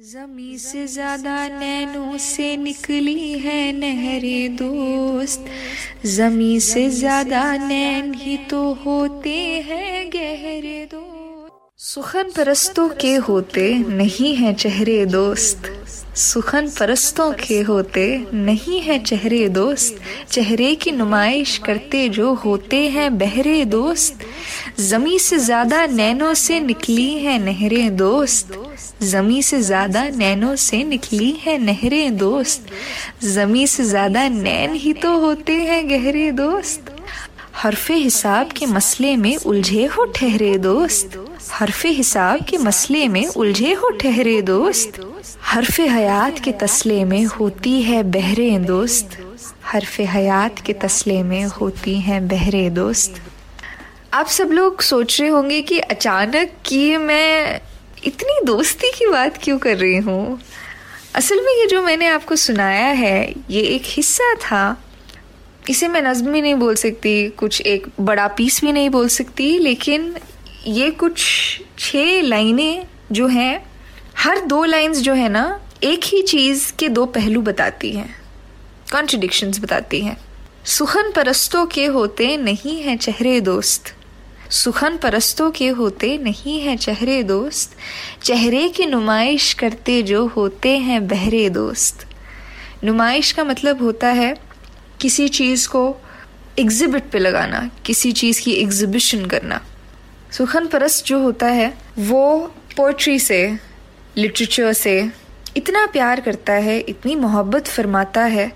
जमी से ज़्यादा नैनों से निकली है नहरे दोस्त। जमी से ज़्यादा नैन ही तो होते हैं गहरे दोस्त। सुखन परस्तों के होते नहीं है चेहरे दोस्त। सुखन परस्तों के होते नहीं है चेहरे दोस्त। चेहरे की नुमाइश करते जो होते हैं बहरे दोस्त। जमी से ज़्यादा नैनों से निकली है नहरें दोस्त। जमी से ज़्यादा नैनों से निकली है नहरें दोस्त। जमी से ज़्यादा नैन ही तो होते हैं गहरे दोस्त। हरफे हिसाब के मसले में उलझे हो ठहरे दोस्त। हरफे हिसाब के मसले में उलझे हो ठहरे दोस्त। हरफे हयात के तसले में होती है बहरे दोस्त। हरफे हयात के तसले में होती हैं बहरे दोस्त। आप सब लोग सोच रहे होंगे कि अचानक कि मैं इतनी दोस्ती की बात क्यों कर रही हूँ? असल में ये जो मैंने आपको सुनाया है, ये एक हिस्सा था। इसे मैं नज्म भी नहीं बोल सकती, कुछ एक बड़ा पीस भी नहीं बोल सकती, लेकिन ये कुछ छः लाइनें जो हैं, हर दो लाइंस जो है ना, एक ही चीज़ के दो पहलू बताती हैं कॉन्ट्रडिक्शंस बताती हैं। सुखन परस्तों के होते नहीं हैं चेहरे दोस्त। सुखन परस्तों के होते नहीं हैं चेहरे दोस्त। चेहरे की नुमाइश करते जो होते हैं बहरे दोस्त। नुमाइश का मतलब होता है किसी चीज़ को एग्जिबिट पे लगाना, किसी चीज़ की एग्जिबिशन करना। सुखन परस्त जो होता है, वो पोइट्री से लिटरेचर से इतना प्यार करता है, इतनी मोहब्बत फरमाता है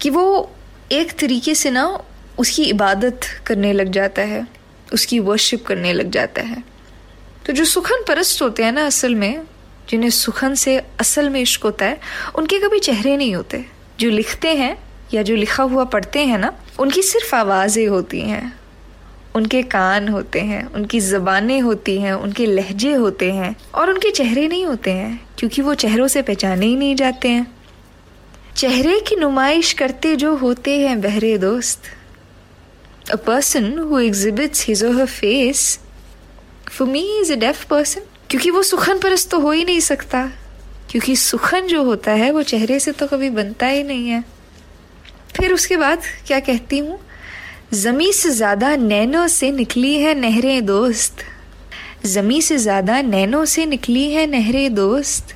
कि वो एक तरीके से ना उसकी इबादत करने लग जाता है। उसकी वर्शिप करने लग जाता है। तो जो सुखन परस्त होते हैं ना असल में, जिन्हें सुखन से असल में इश्क होता है, उनके कभी चेहरे नहीं होते। जो लिखते हैं या जो लिखा हुआ पढ़ते हैं ना, उनकी सिर्फ़ आवाज़ें होती हैं। उनके कान होते हैं, उनकी ज़बानें होती हैं, उनके लहजे होते हैं, और उनके चेहरे नहीं होते हैं, क्योंकि वो चेहरों से पहचाने ही नहीं जाते हैं। चेहरे की नुमाइश करते जो होते हैं बहरे दोस्त a person who exhibits his और her face for me is a deaf person क्योंकि वो सुखन परस्त तो हो ही नहीं सकता। क्योंकि सुखन जो होता है, वो चेहरे से तो कभी बनता ही नहीं है। फिर उसके बाद क्या कहती हूँ? जमी से ज़्यादा नैनो से निकली है नहरें दोस्त। जमी से ज़्यादा नैनो से निकली है नहरें दोस्त।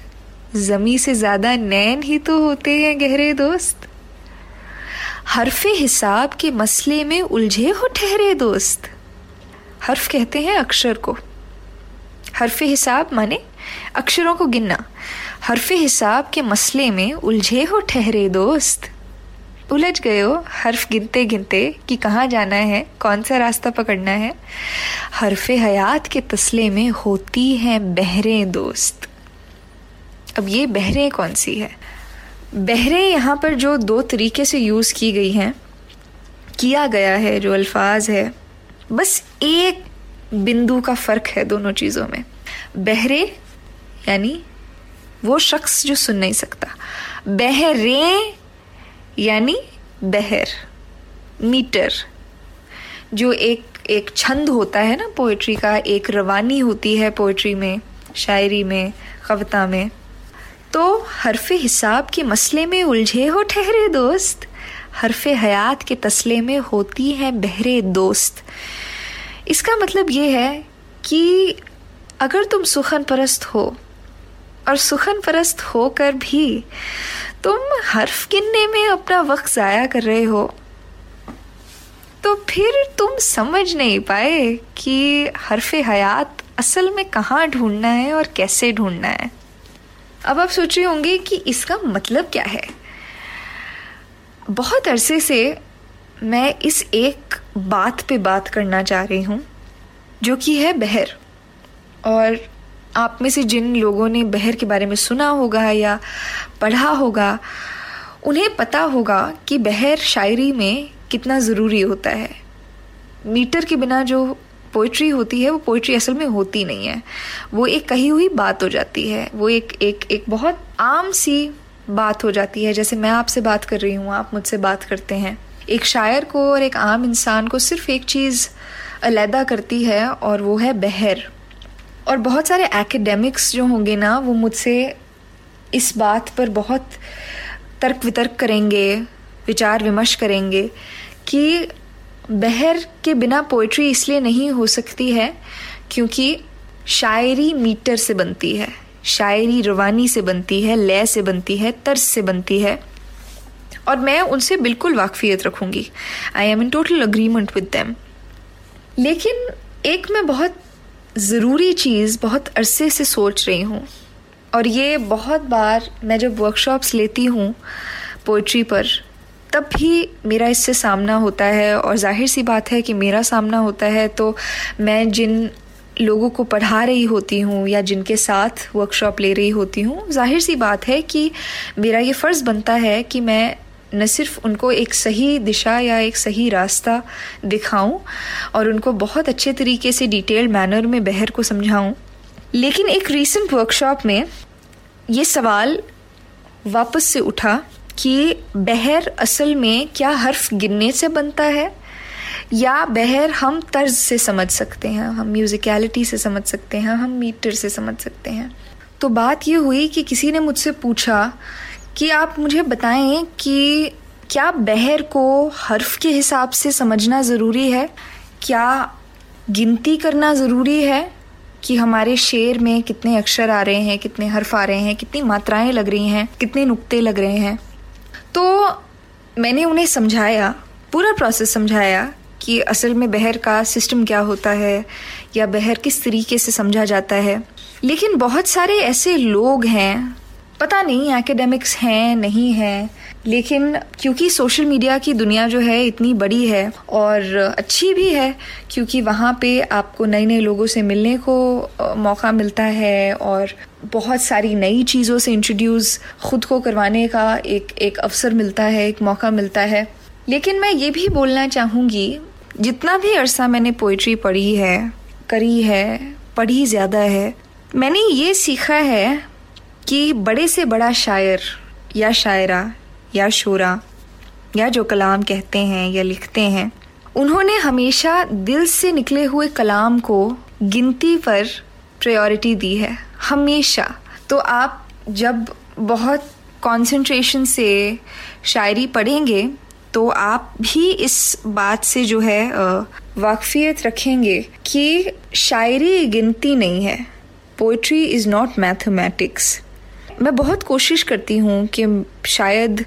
जमी से ज़्यादा नैन ही तो होते हैं गहरे दोस्त। हरफे हिसाब के मसले में उलझे हो ठहरे दोस्त। हर्फ कहते हैं अक्षर को। हरफ हिसाब माने अक्षरों को गिनना। हरफ हिसाब के मसले में उलझे हो ठहरे दोस्त। उलझ गए हो हर्फ गिनते गिनते कि कहाँ जाना है कौन सा रास्ता पकड़ना है। हरफ हयात के तसले में होती हैं बहरें दोस्त। अब ये बहरें कौन सी है? बहरें, यहाँ पर जो दो तरीके से यूज़ की गई हैं, किया गया है, जो अल्फाज है, बस एक बिंदु का फ़र्क है दोनों चीज़ों में। बहरे, यानी वो शख्स जो सुन नहीं सकता। बहरे, यानी बहर, मीटर, जो एक एक छंद होता है ना पोइट्री का, एक रवानी होती है पोइट्री में, शायरी में, कविता में। तो हरफ हिसाब के मसले में उलझे हो ठहरे दोस्त। हरफ हयात के तसले में होती हैं बहरे दोस्त। इसका मतलब ये है कि अगर तुम सुखन परस्त हो और सुखन परस्त होकर भी तुम हर्फ गिनने में अपना वक्त ज़ाया कर रहे हो तो फिर तुम समझ नहीं पाए कि हरफ हयात असल में कहाँ ढूंढना है और कैसे ढूंढना है। अब आप सोच रहे होंगे कि इसका मतलब क्या है? बहुत अरसे से मैं इस एक बात पे बात करना चाह रही हूँ, जो कि है बहर। और आप में से जिन लोगों ने बहर के बारे में सुना होगा या पढ़ा होगा, उन्हें पता होगा कि बहर शायरी में कितना ज़रूरी होता है। मीटर के बिना जो पोइट्री होती है, वो पोइट्री असल में होती नहीं है। वो एक कही हुई बात हो जाती है, वो एक एक एक बहुत आम सी बात हो जाती है, जैसे मैं आपसे बात कर रही हूँ, आप मुझसे बात करते हैं। एक शायर को और एक आम इंसान को सिर्फ़ एक चीज़ अलहदा करती है और वो है बहर। और बहुत सारे एकेडमिक्स जो होंगे ना, वो मुझसे इस बात पर बहुत तर्क वितर्क करेंगे विचार विमर्श करेंगे कि बहर के बिना पोइट्री इसलिए नहीं हो सकती है क्योंकि शायरी मीटर से बनती है, शायरी रवानी से बनती है, लय से बनती है, तर्ज से बनती है। और मैं उनसे बिल्कुल वाकफियत रखूँगी। I am in total agreement with them लेकिन एक मैं बहुत ज़रूरी चीज़ बहुत अरसे से सोच रही हूँ। और ये बहुत बार मैं जब वर्कशॉप्स लेती हूँ पोइट्री पर तब भी मेरा इससे सामना होता है और ज़ाहिर सी बात है कि मेरा सामना होता है तो मैं जिन लोगों को पढ़ा रही होती हूँ या जिनके साथ वर्कशॉप ले रही होती हूँ, ज़ाहिर सी बात है कि मेरा ये फ़र्ज़ बनता है कि मैं न सिर्फ़ उनको एक सही दिशा या एक सही रास्ता दिखाऊँ और उनको बहुत अच्छे तरीके से डिटेल मैनर में बहर को समझाऊं। लेकिन एक रीसेंट वर्कशॉप में ये सवाल वापस से उठा कि बहर असल में क्या हर्फ गिनने से बनता है? या बहर हम तर्ज से समझ सकते हैं, हम म्यूज़िकलिटी से समझ सकते हैं, हम मीटर से समझ सकते हैं। तो बात ये हुई कि किसी ने मुझसे पूछा कि आप मुझे बताएँ कि क्या बहर को हर्फ के हिसाब से समझना ज़रूरी है? क्या गिनती करना ज़रूरी है कि हमारे शेर में कितने अक्षर आ रहे हैं, कितने हर्फ आ रहे हैं, कितनी मात्राएँ लग रही हैं, कितने नुक्ते लग रहे हैं? तो मैंने उन्हें समझाया, पूरा प्रोसेस समझाया कि असल में बहर का सिस्टम क्या होता है या बहर किस तरीके से समझा जाता है। लेकिन बहुत सारे ऐसे लोग हैं, पता नहीं एकेडमिक्स हैं, नहीं हैं लेकिन क्योंकि सोशल मीडिया की दुनिया जो है इतनी बड़ी है और अच्छी भी है, क्योंकि वहाँ पे आपको नए नए लोगों से मिलने को मौका मिलता है और बहुत सारी नई चीज़ों से इंट्रोड्यूस खुद को करवाने का एक एक अवसर मिलता है, एक मौका मिलता है। लेकिन मैं ये भी बोलना चाहूँगी, जितना भी अरसा मैंने पोइट्री पढ़ी है, करी है, पढ़ी ज़्यादा है, मैंने ये सीखा है कि बड़े से बड़ा शायर या शायरा या शोरा, या जो कलाम कहते हैं या लिखते हैं, उन्होंने हमेशा दिल से निकले हुए कलाम को गिनती पर प्रायोरिटी दी है, हमेशा। तो आप जब बहुत कंसंट्रेशन से शायरी पढ़ेंगे तो आप भी इस बात से जो है वाकफियत रखेंगे कि शायरी गिनती नहीं है। पोइट्री इज़ नॉट मैथमेटिक्स मैं बहुत कोशिश करती हूँ कि शायद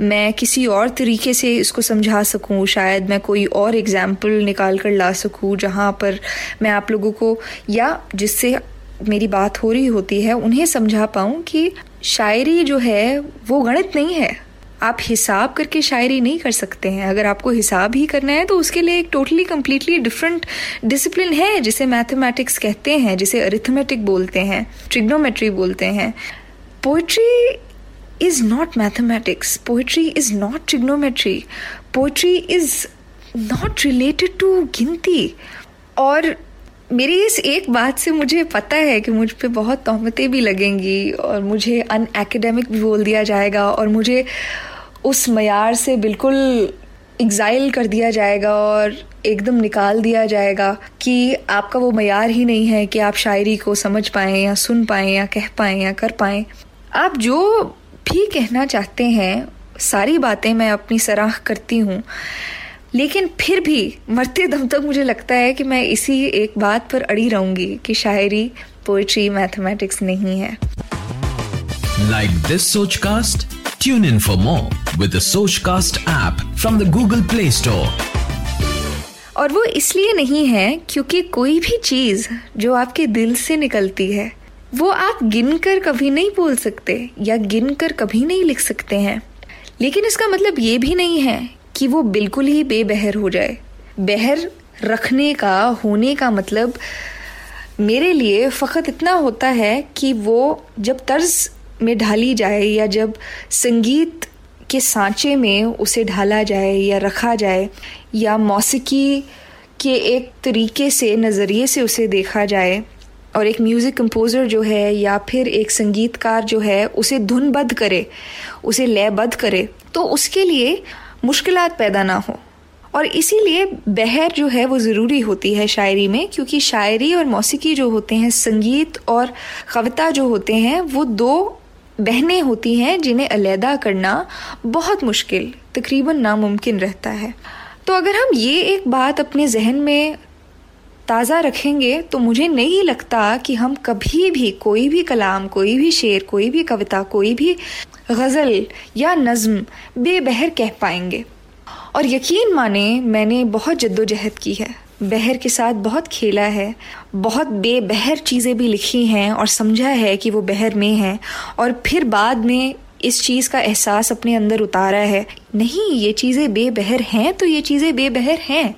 मैं किसी और तरीके से इसको समझा सकूँ, शायद मैं कोई और एग्ज़ाम्पल निकाल कर ला सकूँ जहाँ पर मैं आप लोगों को या जिससे मेरी बात हो रही होती है उन्हें समझा पाऊँ कि शायरी जो है वो गणित नहीं है। आप हिसाब करके शायरी नहीं कर सकते हैं। अगर आपको हिसाब ही करना है तो उसके लिए एक टोटली कम्प्लीटली डिफरेंट डिसिप्लिन है जिसे मैथमेटिक्स कहते हैं, जिसे अरिथमेटिक बोलते हैं ट्रिग्नोमेट्री बोलते हैं। Poetry is not mathematics. Poetry is not trigonometry. Poetry is not related to गिनती. और मेरी इस एक बात से मुझे पता है कि मुझ पर बहुत तहमतें भी लगेंगी और मुझे अन एकेडमिक भी बोल दिया जाएगा और मुझे उस मैार से बिल्कुल एग्जाइल कर दिया जाएगा और एकदम निकाल दिया जाएगा कि आपका वो मैार ही नहीं है कि आप शायरी को समझ पाएँ या सुन पाएँ या कह पाएँ या कर पाएँ। आप जो भी कहना चाहते हैं सारी बातें मैं अपनी सराह करती हूँ। लेकिन फिर भी मरते दम तक मुझे लगता है कि मैं इसी एक बात पर अड़ी रहूँगी कि शायरी पोइट्री मैथमेटिक्स नहीं है। Like this Sochcast tune in for more with Sochcast app from the Google play store और वो इसलिए नहीं है क्योंकि कोई भी चीज़ जो आपके दिल से निकलती है वो आप गिनकर कभी नहीं बोल सकते या गिनकर कभी नहीं लिख सकते हैं। लेकिन इसका मतलब ये भी नहीं है कि वो बिल्कुल ही बेबहर हो जाए। बहर रखने का, होने का मतलब मेरे लिए फ़कत इतना होता है कि वो जब तर्ज में ढाली जाए या जब संगीत के सांचे में उसे ढाला जाए या रखा जाए या मौसीकी के एक तरीके से, नज़रिए से उसे देखा जाए और एक म्यूज़िक कंपोज़र जो है या फिर एक संगीतकार जो है, उसे धुनबद्ध करे, उसे लयबद्ध करे तो उसके लिए मुश्किल पैदा ना हो। और इसीलिए बहर जो है, वो ज़रूरी होती है शायरी में, क्योंकि शायरी और मौसीकी जो होते हैं, संगीत और कविता जो होते हैं, वो दो बहनें होती हैं जिन्हें अलहदा करना बहुत मुश्किल, तकरीबन नामुमकिन रहता है। तो अगर हम ये एक बात अपने जहन में ताज़ा रखेंगे तो मुझे नहीं लगता कि हम कभी भी, कोई भी कलाम, कोई भी शेर, कोई भी कविता, कोई भी गज़ल या नज़म बेबहर कह पाएँगे। और यकीन माने, मैंने बहुत जद्दोजहद की है। बहर के साथ बहुत खेला है। बहुत बेबहर चीज़ें भी लिखी हैं और समझा है कि वो बहर में है। और फिर बाद में इस चीज़ का एहसास अपने अंदर उतारा है। नहीं, ये चीज़ें बेबहर हैं तो ये चीज़ें बेबहर हैं।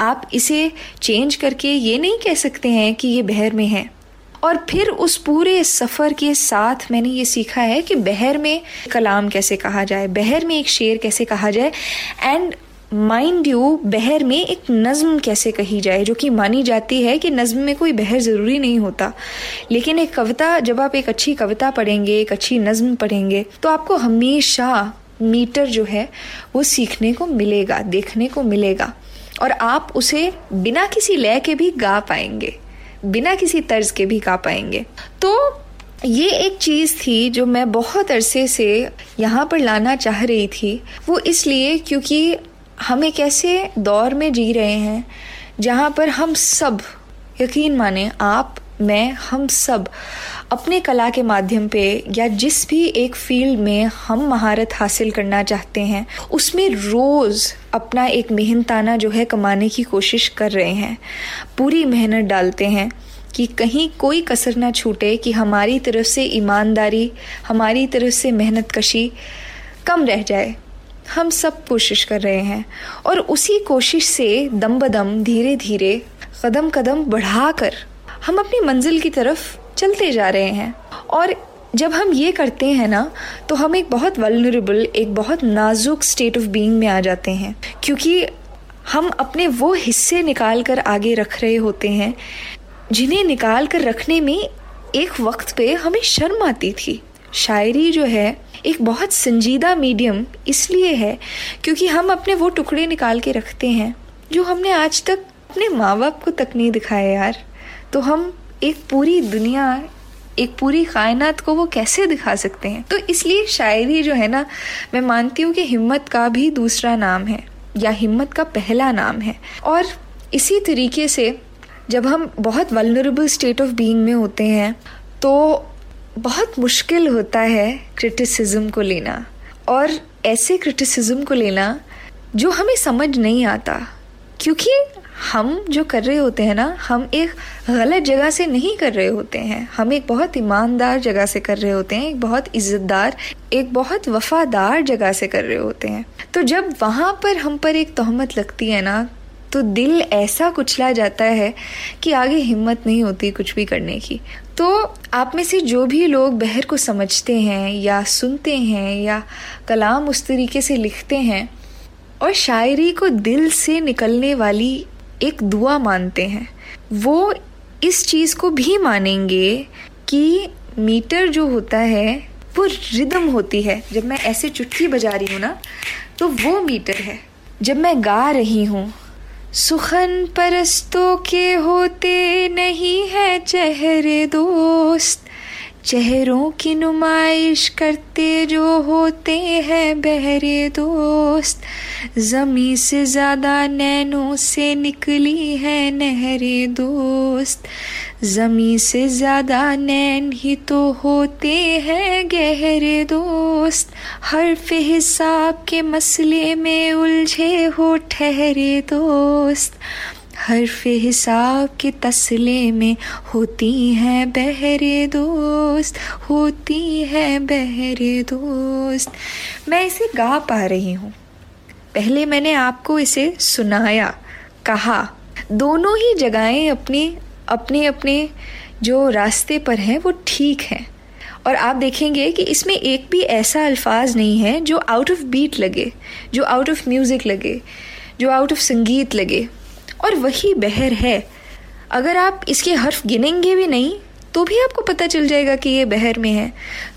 आप इसे चेंज करके ये नहीं कह सकते हैं कि ये बहर में है। और फिर उस पूरे सफ़र के साथ मैंने ये सीखा है कि बहर में कलाम कैसे कहा जाए, बहर में एक शेर कैसे कहा जाए। एंड माइंड यू बहर में एक नज़म कैसे कही जाए, जो कि मानी जाती है कि नज़म में कोई बहर ज़रूरी नहीं होता। लेकिन एक कविता, जब आप एक अच्छी कविता पढ़ेंगे, एक अच्छी नज़म पढ़ेंगे तो आपको हमेशा मीटर जो है, वो सीखने को मिलेगा, देखने को मिलेगा। और आप उसे बिना किसी लय के भी गा पाएँगे, बिना किसी तर्ज के भी गा पाएँगे। तो ये एक चीज़ थी जो मैं बहुत अरसे से यहाँ पर लाना चाह रही थी। वो इसलिए क्योंकि हम एक ऐसे दौर में जी रहे हैं, जहाँ पर हम सब, यकीन माने आप, मैं, हम सब, अपने कला के माध्यम पे या जिस भी एक फ़ील्ड में हम महारत हासिल करना चाहते हैं, उसमें रोज़ अपना एक मेहनताना जो है कमाने की कोशिश कर रहे हैं। पूरी मेहनत डालते हैं कि कहीं कोई कसर ना छूटे कि हमारी तरफ़ से ईमानदारी, हमारी तरफ़ से मेहनत कशी कम रह जाए। हम सब कोशिश कर रहे हैं। और उसी कोशिश से दम बदम, धीरे धीरे, कदम कदम बढ़ाकर हम अपनी मंजिल की तरफ़ चलते जा रहे हैं। और जब हम ये करते हैं ना तो हम एक बहुत वलनरेबल एक बहुत नाजुक स्टेट ऑफ़ बीइंग में आ जाते हैं। क्योंकि हम अपने वो हिस्से निकाल कर आगे रख रहे होते हैं, जिन्हें निकाल कर रखने में एक वक्त पे हमें शर्म आती थी। शायरी जो है, एक बहुत संजीदा मीडियम इसलिए है क्योंकि हम अपने वो टुकड़े निकाल के रखते हैं, जो हमने आज तक अपने माँ बाप को तक नहीं दिखाए यार। तो हम एक पूरी दुनिया, एक पूरी कायनात को वो कैसे दिखा सकते हैं? तो इसलिए शायरी जो है ना, मैं मानती हूँ कि हिम्मत का भी दूसरा नाम है, या हिम्मत का पहला नाम है। और इसी तरीके से जब हम बहुत वलनरेबल स्टेट ऑफ़ बीइंग में होते हैं तो बहुत मुश्किल होता है क्रिटिसिज्म को लेना। और ऐसे क्रिटिसिज्म को लेना जो हमें समझ नहीं आता। क्योंकि हम जो कर रहे होते हैं ना, हम एक गलत जगह से नहीं कर रहे होते हैं। हम एक बहुत ईमानदार जगह से कर रहे होते हैं, एक बहुत इज्जतदार, एक बहुत वफादार जगह से कर रहे होते हैं। तो जब वहाँ पर हम पर एक तहमत लगती है ना तो दिल ऐसा कुचला जाता है कि आगे हिम्मत नहीं होती कुछ भी करने की। तो आप में से जो भी लोग बहर को समझते हैं या सुनते हैं या कलाम उस तरीके से लिखते हैं और शायरी को दिल से निकलने वाली एक दुआ मानते हैं, वो इस चीज़ को भी मानेंगे कि मीटर जो होता है, वो रिदम होती है। जब मैं ऐसे चुटकी बजा रही हूँ ना तो वो मीटर है। जब मैं गा रही हूँ सुखन परस्तों के होते नहीं है चेहरे दोस्त। चेहरों की नुमाइश करते जो होते हैं बहरे दोस्त। ज़मी से ज़्यादा नैनों से निकली है नहरे दोस्त। ज़मी से ज़्यादा नैन ही तो होते हैं गहरे दोस्त। हर्फ हिसाब के मसले में उलझे हो ठहरे दोस्त। हर्फ हिसाब के तसले में होती हैं बहरे दोस्त, होती हैं बहरे दोस्त। मैं इसे गा पा रही हूँ। पहले मैंने आपको इसे सुनाया, कहा, दोनों ही जगहें अपनी, अपने अपने जो रास्ते पर हैं, वो ठीक हैं। और आप देखेंगे कि इसमें एक भी ऐसा अल्फाज नहीं है जो आउट ऑफ़ बीट लगे, जो आउट ऑफ़ म्यूज़िक लगे, जो आउट ऑफ़ संगीत लगे। और वही बहर है। अगर आप इसके हर्फ गिनेंगे भी नहीं तो भी आपको पता चल जाएगा कि ये बहर में है।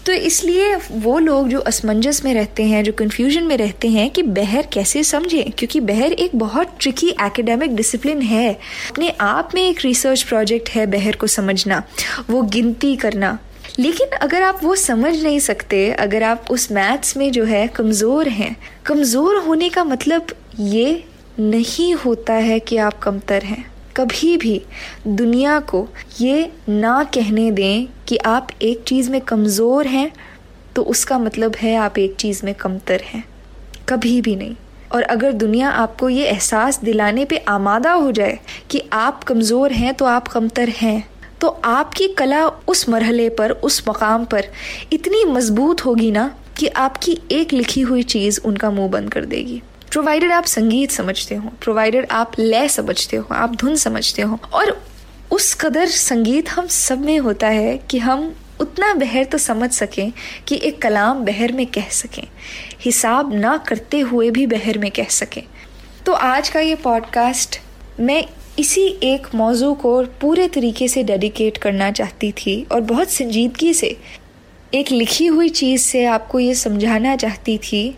तो इसलिए वो लोग जो असमंजस में रहते हैं, जो कन्फ्यूज़न में रहते हैं कि बहर कैसे समझें, क्योंकि बहर एक बहुत ट्रिकी एकेडमिक डिसिप्लिन है। अपने आप में एक रिसर्च प्रोजेक्ट है बहर को समझना, वो गिनती करना। लेकिन अगर आप वो समझ नहीं सकते, अगर आप उस मैथ्स में जो है कमज़ोर हैं, कमज़ोर होने का मतलब ये नहीं होता है कि आप कमतर हैं। कभी भी दुनिया को ये ना कहने दें कि आप एक चीज़ में कमज़ोर हैं तो उसका मतलब है आप एक चीज़ में कमतर हैं। कभी भी नहीं। और अगर दुनिया आपको ये एहसास दिलाने पे आमादा हो जाए कि आप कमज़ोर हैं तो आप कमतर हैं। तो आपकी कला उस मरहले पर, उस मकाम पर इतनी मज़बूत होगी ना कि आपकी एक लिखी हुई चीज़ उनका मुँह बंद कर देगी। प्रोवाइडेड आप संगीत समझते हो प्रोवाइडेड आप लय समझते हो, आप धुन समझते हो, और उस कदर संगीत हम सब में होता है कि हम उतना बहर तो समझ सकें कि एक कलाम बहर में कह सकें, हिसाब ना करते हुए भी बहर में कह सकें। तो आज का ये पॉडकास्ट मैं इसी एक मौजू को पूरे तरीके से डेडिकेट करना चाहती थी और बहुत संजीदगी से एक लिखी हुई चीज़ से आपको ये समझाना चाहती थी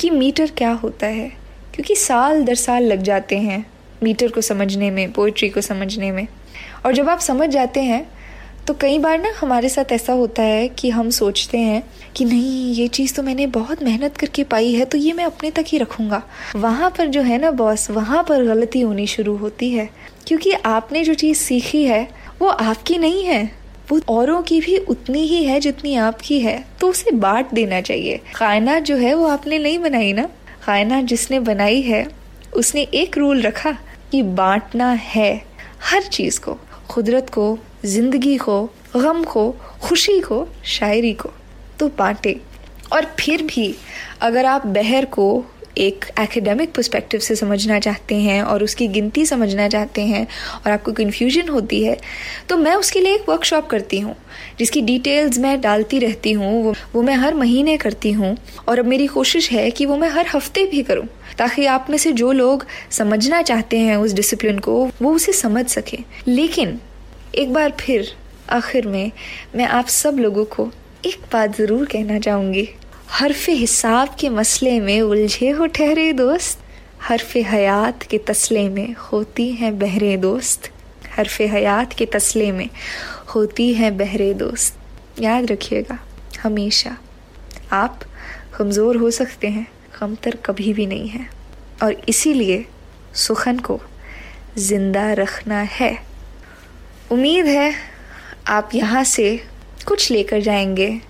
कि मीटर क्या होता है? क्योंकि साल दर साल लग जाते हैं मीटर को समझने में पोइट्री को समझने में। और जब आप समझ जाते हैं तो कई बार ना हमारे साथ ऐसा होता है कि हम सोचते हैं कि नहीं, ये चीज़ तो मैंने बहुत मेहनत करके पाई है तो ये मैं अपने तक ही रखूँगा। वहाँ पर जो है ना बॉस वहाँ पर गलती होनी शुरू होती है। क्योंकि आपने जो चीज़ सीखी है, वो आपकी नहीं है। वो औरों की भी उतनी ही है जितनी आपकी है तो उसे बांट देना चाहिए। कायनात जो है वो आपने नहीं बनाई ना? कायनात जिसने बनाई है, उसने एक रूल रखा कि बांटना है हर चीज़ को कुदरत को, ज़िंदगी को, गम को, खुशी को, शायरी को। तो बांटे। और फिर भी अगर आप बहर को एक एकेडमिक पर्सपेक्टिव से समझना चाहते हैं और उसकी गिनती समझना चाहते हैं और आपको कन्फ्यूज़न होती है तो मैं उसके लिए एक वर्कशॉप करती हूँ, जिसकी डिटेल्स मैं डालती रहती हूँ, वो वो मैं हर महीने करती हूँ और अब मेरी कोशिश है कि वो मैं हर हफ़्ते भी करूँ, ताकि आप में से जो लोग समझना चाहते हैं उस डिसिप्लिन को, वो उसे समझ सकें। लेकिन एक बार फिर आखिर में मैं आप सब लोगों को एक बात ज़रूर कहना चाहूँगी। हरफ हिसाब के मसले में उलझे हो ठहरे दोस्त। हरफ हयात के तसले में होती हैं बहरे दोस्त। हरफ हयात के तसले में होती हैं बहरे दोस्त। याद रखिएगा, हमेशा। आप कमज़ोर हो सकते हैं, कमतर कभी भी नहीं है। और इसीलिए सुखन को ज़िंदा रखना है। उम्मीद है आप यहाँ से कुछ लेकर जाएँगे।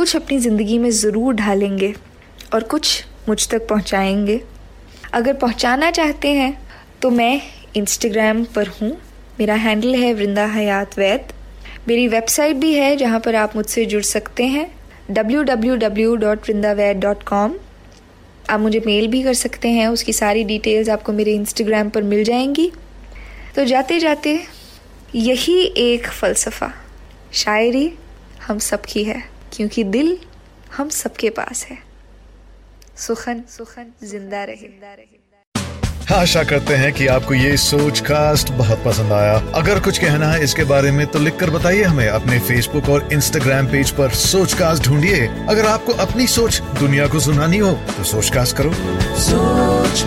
कुछ अपनी ज़िंदगी में ज़रूर ढालेंगे और कुछ मुझ तक पहुँचाएँगे। अगर पहुँचाना चाहते हैं तो मैं इंस्टाग्राम पर हूँ। मेरा हैंडल है वृंदा हयात वैद। मेरी वेबसाइट भी है जहाँ पर आप मुझसे जुड़ सकते हैं। www.vrindaved.com आप मुझे मेल भी कर सकते हैं, उसकी सारी डिटेल्स आपको मेरे इंस्टाग्राम पर मिल जाएँगी। तो जाते जाते यही एक फ़लसफ़ा, शायरी हम सबकी है। क्योंकि दिल हम सबके पास है। सुखन सुखन ज़िंदा रहे। ज़िंदा रहे आशा करते हैं कि आपको ये सोच कास्ट बहुत पसंद आया। अगर कुछ कहना है इसके बारे में तो लिखकर बताइए हमें। अपने फेसबुक और इंस्टाग्राम पेज पर सोच कास्ट ढूंढिए। अगर आपको अपनी सोच दुनिया को सुनानी हो तो सोच कास्ट करो। सोच